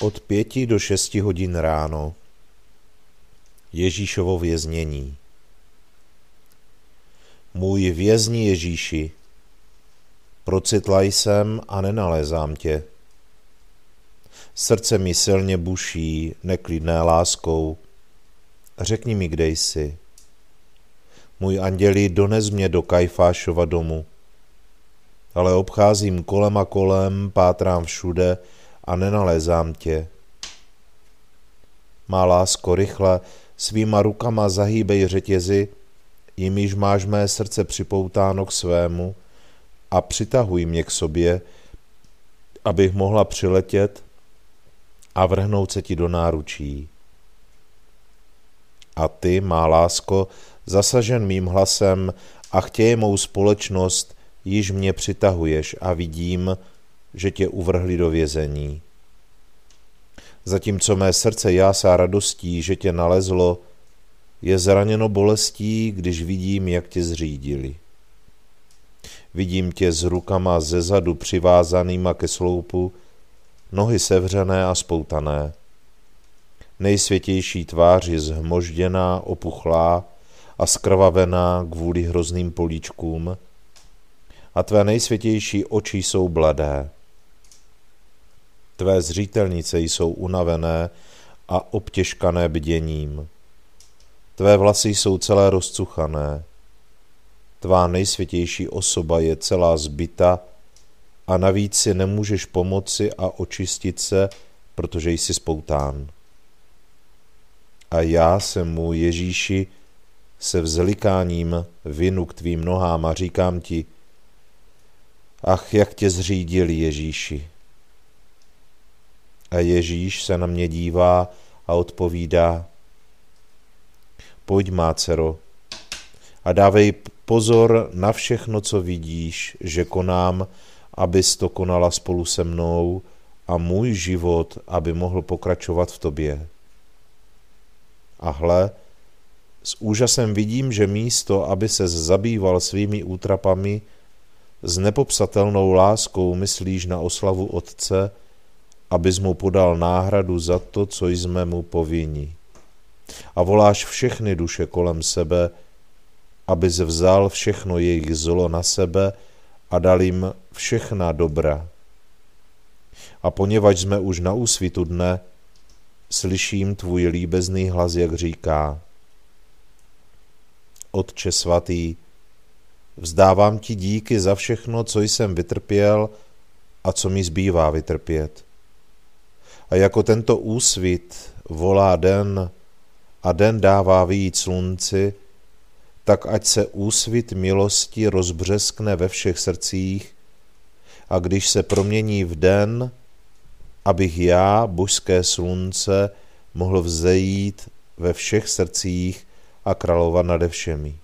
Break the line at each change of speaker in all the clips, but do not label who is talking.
od pěti do šesti hodin ráno. Ježíšovo věznění. Můj vězni Ježíši, procitla jsem a nenalézám tě. Srdce mi silně buší, neklidné láskou. Řekni mi, kde jsi. Můj anděli, dones mě do Kajfášova domu. Ale obcházím kolem a kolem, pátrám všude a nenalézám tě. Má lásko, rychle, svýma rukama zahýbej řetězy, jimiž máš mé srdce připoutáno k svému a přitahuj mě k sobě, abych mohla přiletět a vrhnout se ti do náručí. A ty, má lásko, zasažen mým hlasem a chtěje mou společnost, již mě přitahuješ a vidím, že tě uvrhli do vězení. Zatímco mé srdce jásá radostí, že tě nalezlo, je zraněno bolestí, když vidím, jak tě zřídili. Vidím tě s rukama ze zadu přivázanýma ke sloupu, nohy sevřené a spoutané. Nejsvětější tvář je zhmožděná, opuchlá a skrvavená kvůli hrozným políčkům a tvé nejsvětější oči jsou bladé. Tvé zřítelnice jsou unavené a obtěžkané bděním. Tvé vlasy jsou celé rozcuchané. Tvá nejsvětější osoba je celá zbyta a navíc si nemůžeš pomoci a očistit se, protože jsi spoután. A já se mu, Ježíši, se vzlikáním vinu k tvým nohám a říkám ti, ach, jak tě zřídili Ježíši. A Ježíš se na mě dívá a odpovídá, pojď má dcero, a dávej pozor na všechno, co vidíš, že konám, abys to konala spolu se mnou a můj život, aby mohl pokračovat v tobě. A hle, s úžasem vidím, že místo, aby se zabýval svými útrapami, s nepopsatelnou láskou myslíš na oslavu Otce, abys mu podal náhradu za to, co jsme mu povinni. a voláš všechny duše kolem sebe, abys vzal všechno jejich zlo na sebe a dal jim všechna dobra. A poněvadž jsme už na úsvitu dne, slyším tvůj líbezný hlas, jak říká. Otče svatý, vzdávám ti díky za všechno, co jsem vytrpěl a co mi zbývá vytrpět. A jako tento úsvit volá den a den dává výjít slunci, tak ať se úsvit milosti rozbřeskne ve všech srdcích a když se promění v den, abych já, božské slunce, mohl vzejít ve všech srdcích a královat nade všemi.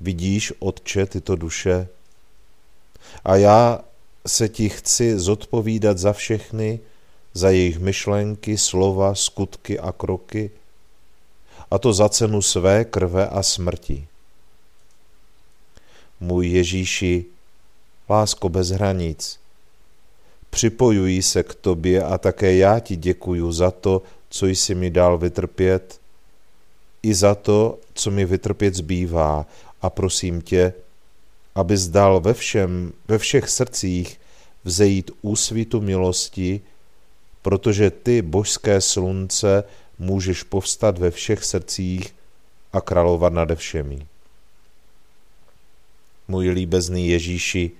Vidíš, Otče, tyto duše? A já se ti chci zodpovídat za všechny, za jejich myšlenky, slova, skutky a kroky, a to za cenu své krve a smrti. Můj Ježíši, lásko bez hranic, připojuji se k tobě a také já ti děkuju za to, co jsi mi dal vytrpět, i za to, co mi vytrpět zbývá a prosím tě, abys dal ve, všem, ve všech srdcích vzejít úsvitu milosti, protože ty, božské slunce, můžeš povstat ve všech srdcích a královat nade všemi. Můj líbezný Ježíši,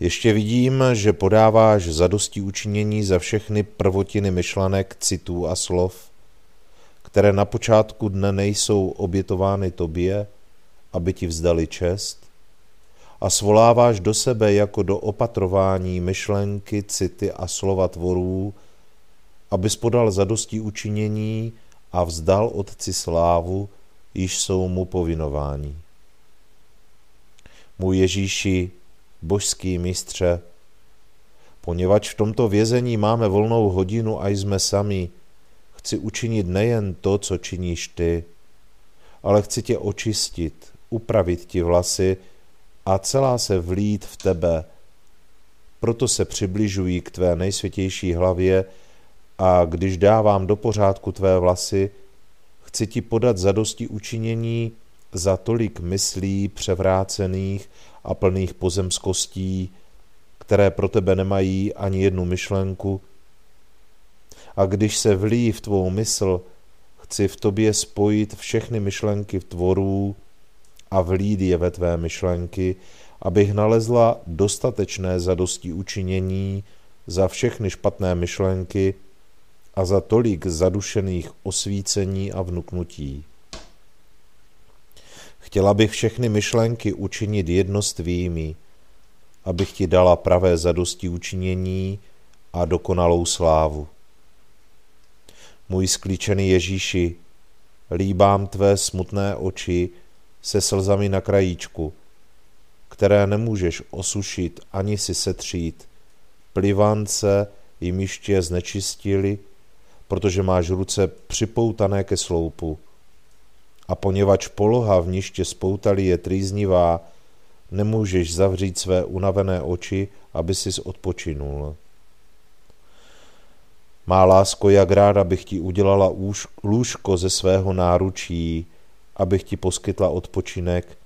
ještě vidím, že podáváš zadosti učinění za všechny prvotiny myšlenek, citů a slov, které na počátku dne nejsou obětovány tobě, aby ti vzdali čest, a svoláváš do sebe jako do opatrování myšlenky, city a slova tvorů, abys podal zadosti učinění a vzdal Otci slávu, již jsou mu povinování. Můj Ježíši, božský mistře, poněvadž v tomto vězení máme volnou hodinu a jsme sami, chci učinit nejen to, co činíš ty, ale chci tě očistit, upravit ti vlasy a celá se vlít v tebe. Proto se přibližují k tvé nejsvětější hlavě a když dávám do pořádku tvé vlasy, chci ti podat zadosti učinění za tolik myslí převrácených a plných pozemskostí, které pro tebe nemají ani jednu myšlenku. A když se vlí v tvou mysl, chci v tobě spojit všechny myšlenky v tvorů a vlít je ve tvé myšlenky, abych nalezla dostatečné zadosti učinění za všechny špatné myšlenky a za tolik zadušených osvícení a vnuknutí. Chtěla bych všechny myšlenky učinit jednostvými, abych ti dala pravé zadosti učinění a dokonalou slávu. Můj sklíčený Ježíši, líbám tvé smutné oči se slzami na krajíčku, které nemůžeš osušit ani si setřít, plivance jimiž tě znečistili, protože máš ruce připoutané ke sloupu. A poněvadž poloha, v níž tě spoutali, je trýznivá, nemůžeš zavřít své unavené oči, aby sis odpočinul. Má lásko, jak ráda bych ti udělala lůžko ze svého náručí, abych ti poskytla odpočinek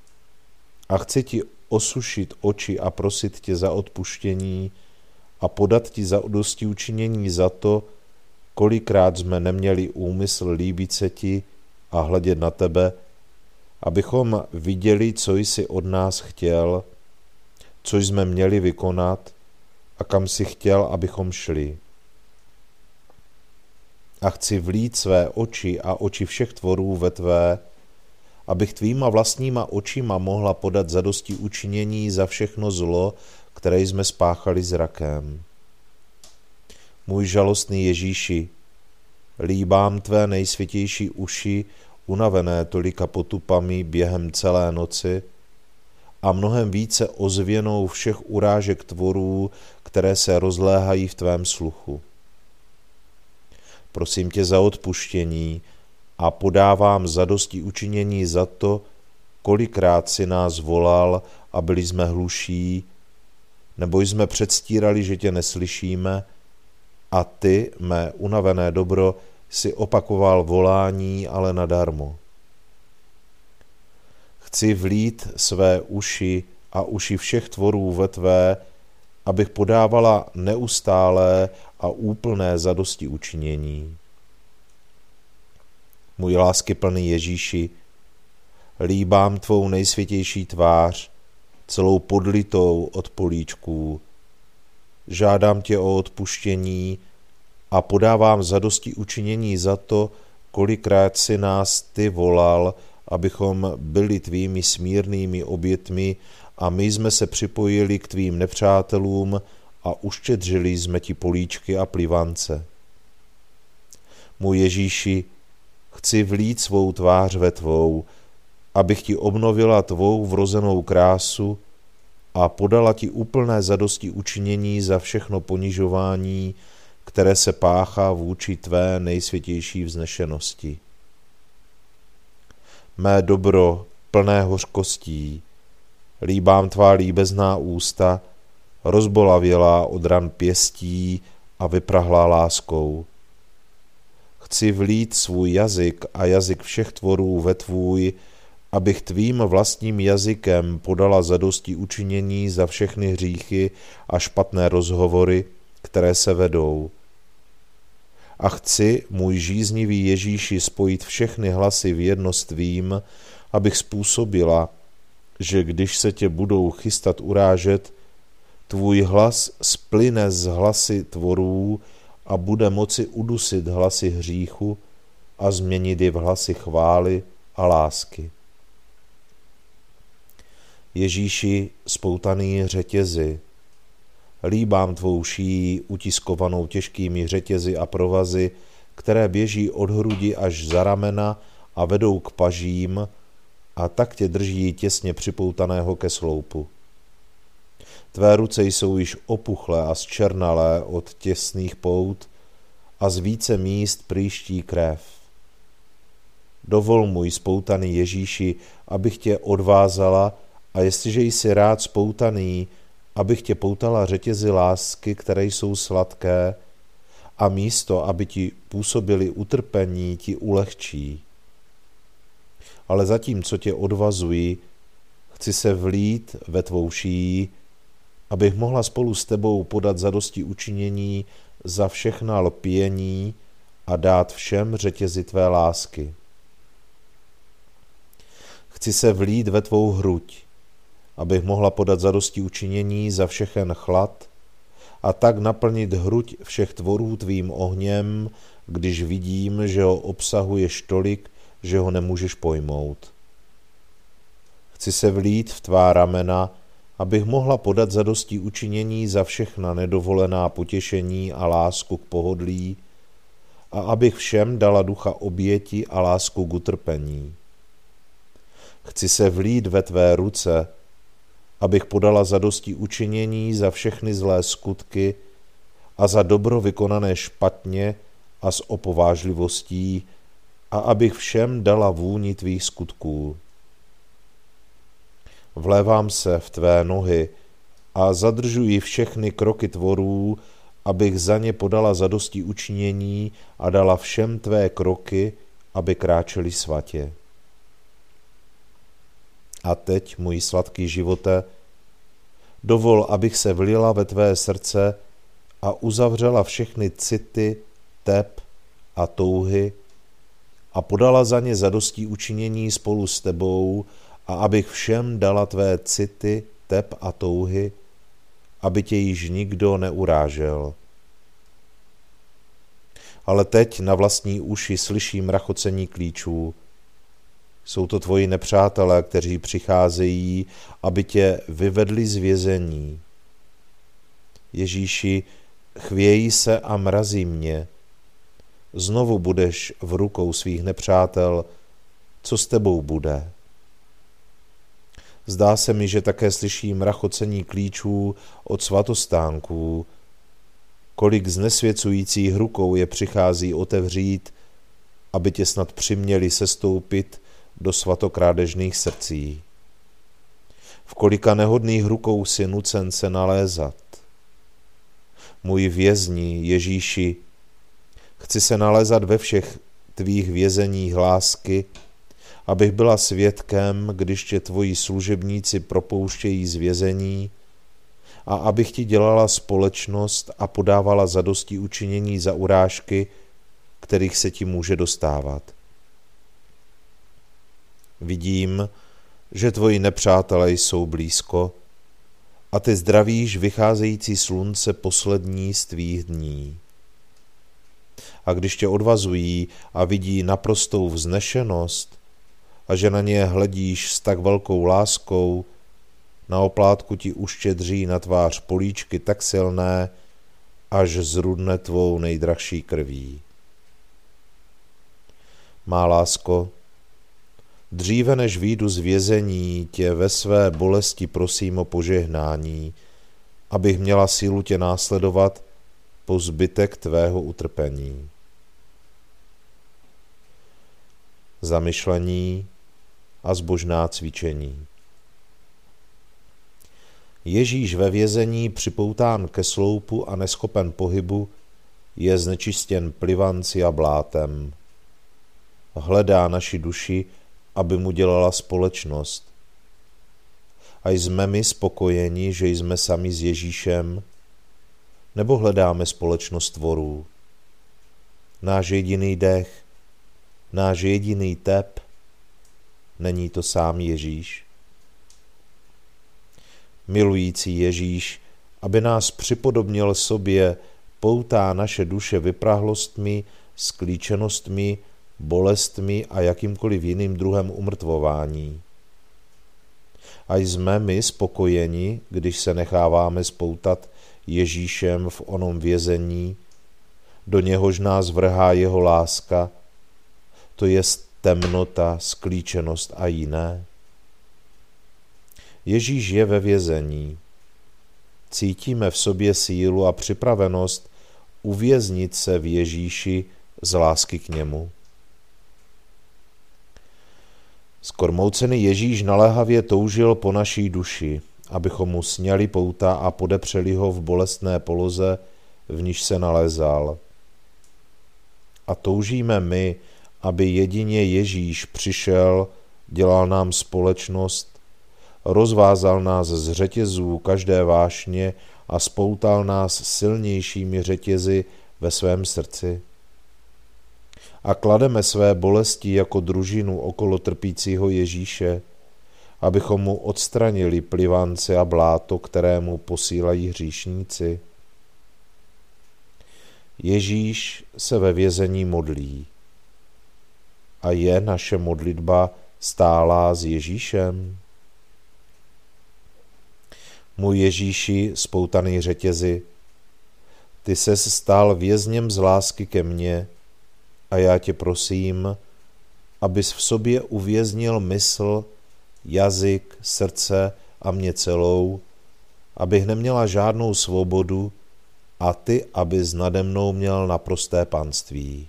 a chci ti osušit oči a prosit tě za odpuštění a podat ti za dosti učinění za to, kolikrát jsme neměli úmysl líbit se ti a hledět na tebe, abychom viděli, co jsi od nás chtěl, co jsme měli vykonat a kam si chtěl, abychom šli. A chci vlít své oči a oči všech tvorů ve tvé, abych tvýma vlastníma očima mohla podat zadosti učinění za všechno zlo, které jsme spáchali zrakem. Můj žalostný Ježíši, líbám tvé nejsvětější uši, unavené tolika potupami během celé noci a mnohem více ozvěnou všech urážek tvorů, které se rozléhají v tvém sluchu. Prosím tě za odpuštění a podávám zadosti učinění za to, kolikrát si nás volal a byli jsme hluší, nebo jsme předstírali, že tě neslyšíme, a ty, mé unavené dobro, si opakoval volání, ale nadarmo. Chci vlít své uši a uši všech tvorů ve tvé, abych podávala neustálé a úplné zadosti učinění. Můj lásky plný Ježíši, líbám tvou nejsvětější tvář, celou podlitou od políčků. Žádám tě o odpuštění a podávám zadosti učinění za to, kolikrát si nás ty volal, abychom byli tvými smírnými obětmi a my jsme se připojili k tvým nepřátelům a uštědřili jsme ti políčky a plivance. Můj Ježíši, chci vlít svou tvář ve tvou, abych ti obnovila tvou vrozenou krásu a podala ti úplné zadosti učinění za všechno ponižování, které se páchá vůči tvé nejsvětější vznešenosti. Mé dobro plné hořkostí, líbám tvá líbezná ústa, rozbolavělá od ran pěstí a vyprahlá láskou. Chci vlít svůj jazyk a jazyk všech tvorů ve tvůj, abych tvým vlastním jazykem podala zadosti učinění za všechny hříchy a špatné rozhovory, které se vedou. A chci, můj žíznivý Ježíši, spojit všechny hlasy v jedno s tvým, abych způsobila, že když se tě budou chystat urážet, tvůj hlas splyne z hlasy tvorů a bude moci udusit hlasy hříchu a změnit je v hlasy chvály a lásky. Ježíši, spoutaný řetězy, líbám tvou šíjí utiskovanou těžkými řetězy a provazy, které běží od hrudi až za ramena a vedou k pažím a tak tě drží těsně připoutaného ke sloupu. Tvé ruce jsou již opuchlé a zčernalé od těsných pout a z více míst příští krev. Dovol můj spoutaný Ježíši, abych tě odvázala a jestliže jsi rád spoutaný, abych tě poutala řetězy lásky, které jsou sladké, a místo, aby ti působili utrpení, ti ulehčí. Ale zatím, co tě odvazují, chci se vlít ve tvou šíji, abych mohla spolu s tebou podat zadosti učinění za všechna lpění a dát všem řetězy tvé lásky. Chci se vlít ve tvou hruď, abych mohla podat zadosti učinění za všechen chlad a tak naplnit hruď všech tvorů tvým ohněm, když vidím, že ho obsahuješ tolik, že ho nemůžeš pojmout. Chci se vlít v tvá ramena, abych mohla podat zadosti učinění za všechna nedovolená potěšení a lásku k pohodlí a abych všem dala ducha oběti a lásku k utrpení. Chci se vlít ve tvé ruce, abych podala zadosti učinění za všechny zlé skutky a za dobro vykonané špatně a s opovážlivostí a abych všem dala vůni tvých skutků. Vlévám se v tvé nohy a zadržuji všechny kroky tvorů, abych za ně podala zadosti učinění a dala všem tvé kroky, aby kráčeli svatě. A teď, můj sladký živote, dovol, abych se vlila ve tvé srdce a uzavřela všechny city, tep a touhy a podala za ně zadostí učinění spolu s tebou a abych všem dala tvé city, tep a touhy, aby tě již nikdo neurážel. Ale teď na vlastní uši slyším rachocení klíčů, jsou to tvoji nepřátelé, kteří přicházejí, aby tě vyvedli z vězení. Ježíši, chvějí se a mrazí mě. Znovu budeš v rukou svých nepřátel, co s tebou bude? Zdá se mi, že také slyším rachocení klíčů od svatostánků. Kolik znesvěcujících rukou je přichází otevřít, aby tě snad přiměli sestoupit do svatokrádežných srdcí. V kolika nehodných rukou si nucen se nalézat. Můj vězni, Ježíši, Chci se nalezat ve všech tvých vězeních lásky, abych byla svědkem, když tě tvoji služebníci propouštějí z vězení a abych ti dělala společnost a podávala zadosti učinění za urážky, kterých se ti může dostávat. Vidím, že tvoji nepřátelé jsou blízko a ty zdravíš vycházející slunce poslední z tvých dní. A když tě odvazují a vidí naprostou vznešenost a že na ně hledíš s tak velkou láskou, na oplátku ti uštědří na tvář políčky tak silné, až zrudne tvou nejdrahší krví. Má lásko, dříve než výjdu z vězení, tě ve své bolesti prosím o požehnání, abych měla sílu tě následovat po zbytek tvého utrpení. Zamyšlení a zbožná cvičení. Ježíš ve vězení připoután ke sloupu a neschopen pohybu je znečistěn plivanci a blátem. Hledá naši duši, aby mu dělala společnost. A jsme my spokojeni, že jsme sami s Ježíšem, nebo hledáme společnost tvorů? Náš jediný dech, náš jediný tep, není to sám Ježíš? Milující Ježíš, aby nás připodobnil sobě, poutá naše duše vyprahlostmi, sklíčenostmi, bolestmi a jakýmkoliv jiným druhem umrtvování. A jsme my spokojeni, když se necháváme spoutat Ježíšem v onom vězení, do něhož nás vrhá jeho láska, to je temnota, sklíčenost a jiné? Ježíš je ve vězení. Cítíme v sobě sílu a připravenost uvěznit se v Ježíši z lásky k němu. Skormoucený Ježíš naléhavě toužil po naší duši, abychom mu sněli pouta a podepřeli ho v bolestné poloze, v níž se nalézal. A toužíme my, aby jedině Ježíš přišel, dělal nám společnost, rozvázal nás z řetězů každé vášně a spoutal nás silnějšími řetězy ve svém srdci. A klademe své bolesti jako družinu okolo trpícího Ježíše, abychom mu odstranili plivance a bláto, kterému posílají hříšníci. Ježíš se ve vězení modlí. A je naše modlitba stálá s Ježíšem? Můj Ježíši, spoutaný řetězy, ty se stál vězněm z lásky ke mně a já tě prosím, abys v sobě uvěznil mysl, jazyk, srdce a mě celou, abych neměla žádnou svobodu a ty, abys nade mnou měl naprosté panství.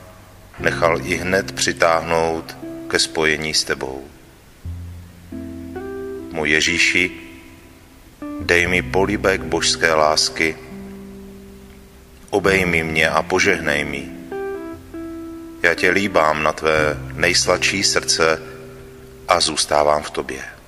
nechal i hned přitáhnout ke spojení s tebou. Můj Ježíši, dej mi políbek božské lásky, obejmi mě a požehnej mi. Já tě líbám na tvé nejsladší srdce a zůstávám v tobě.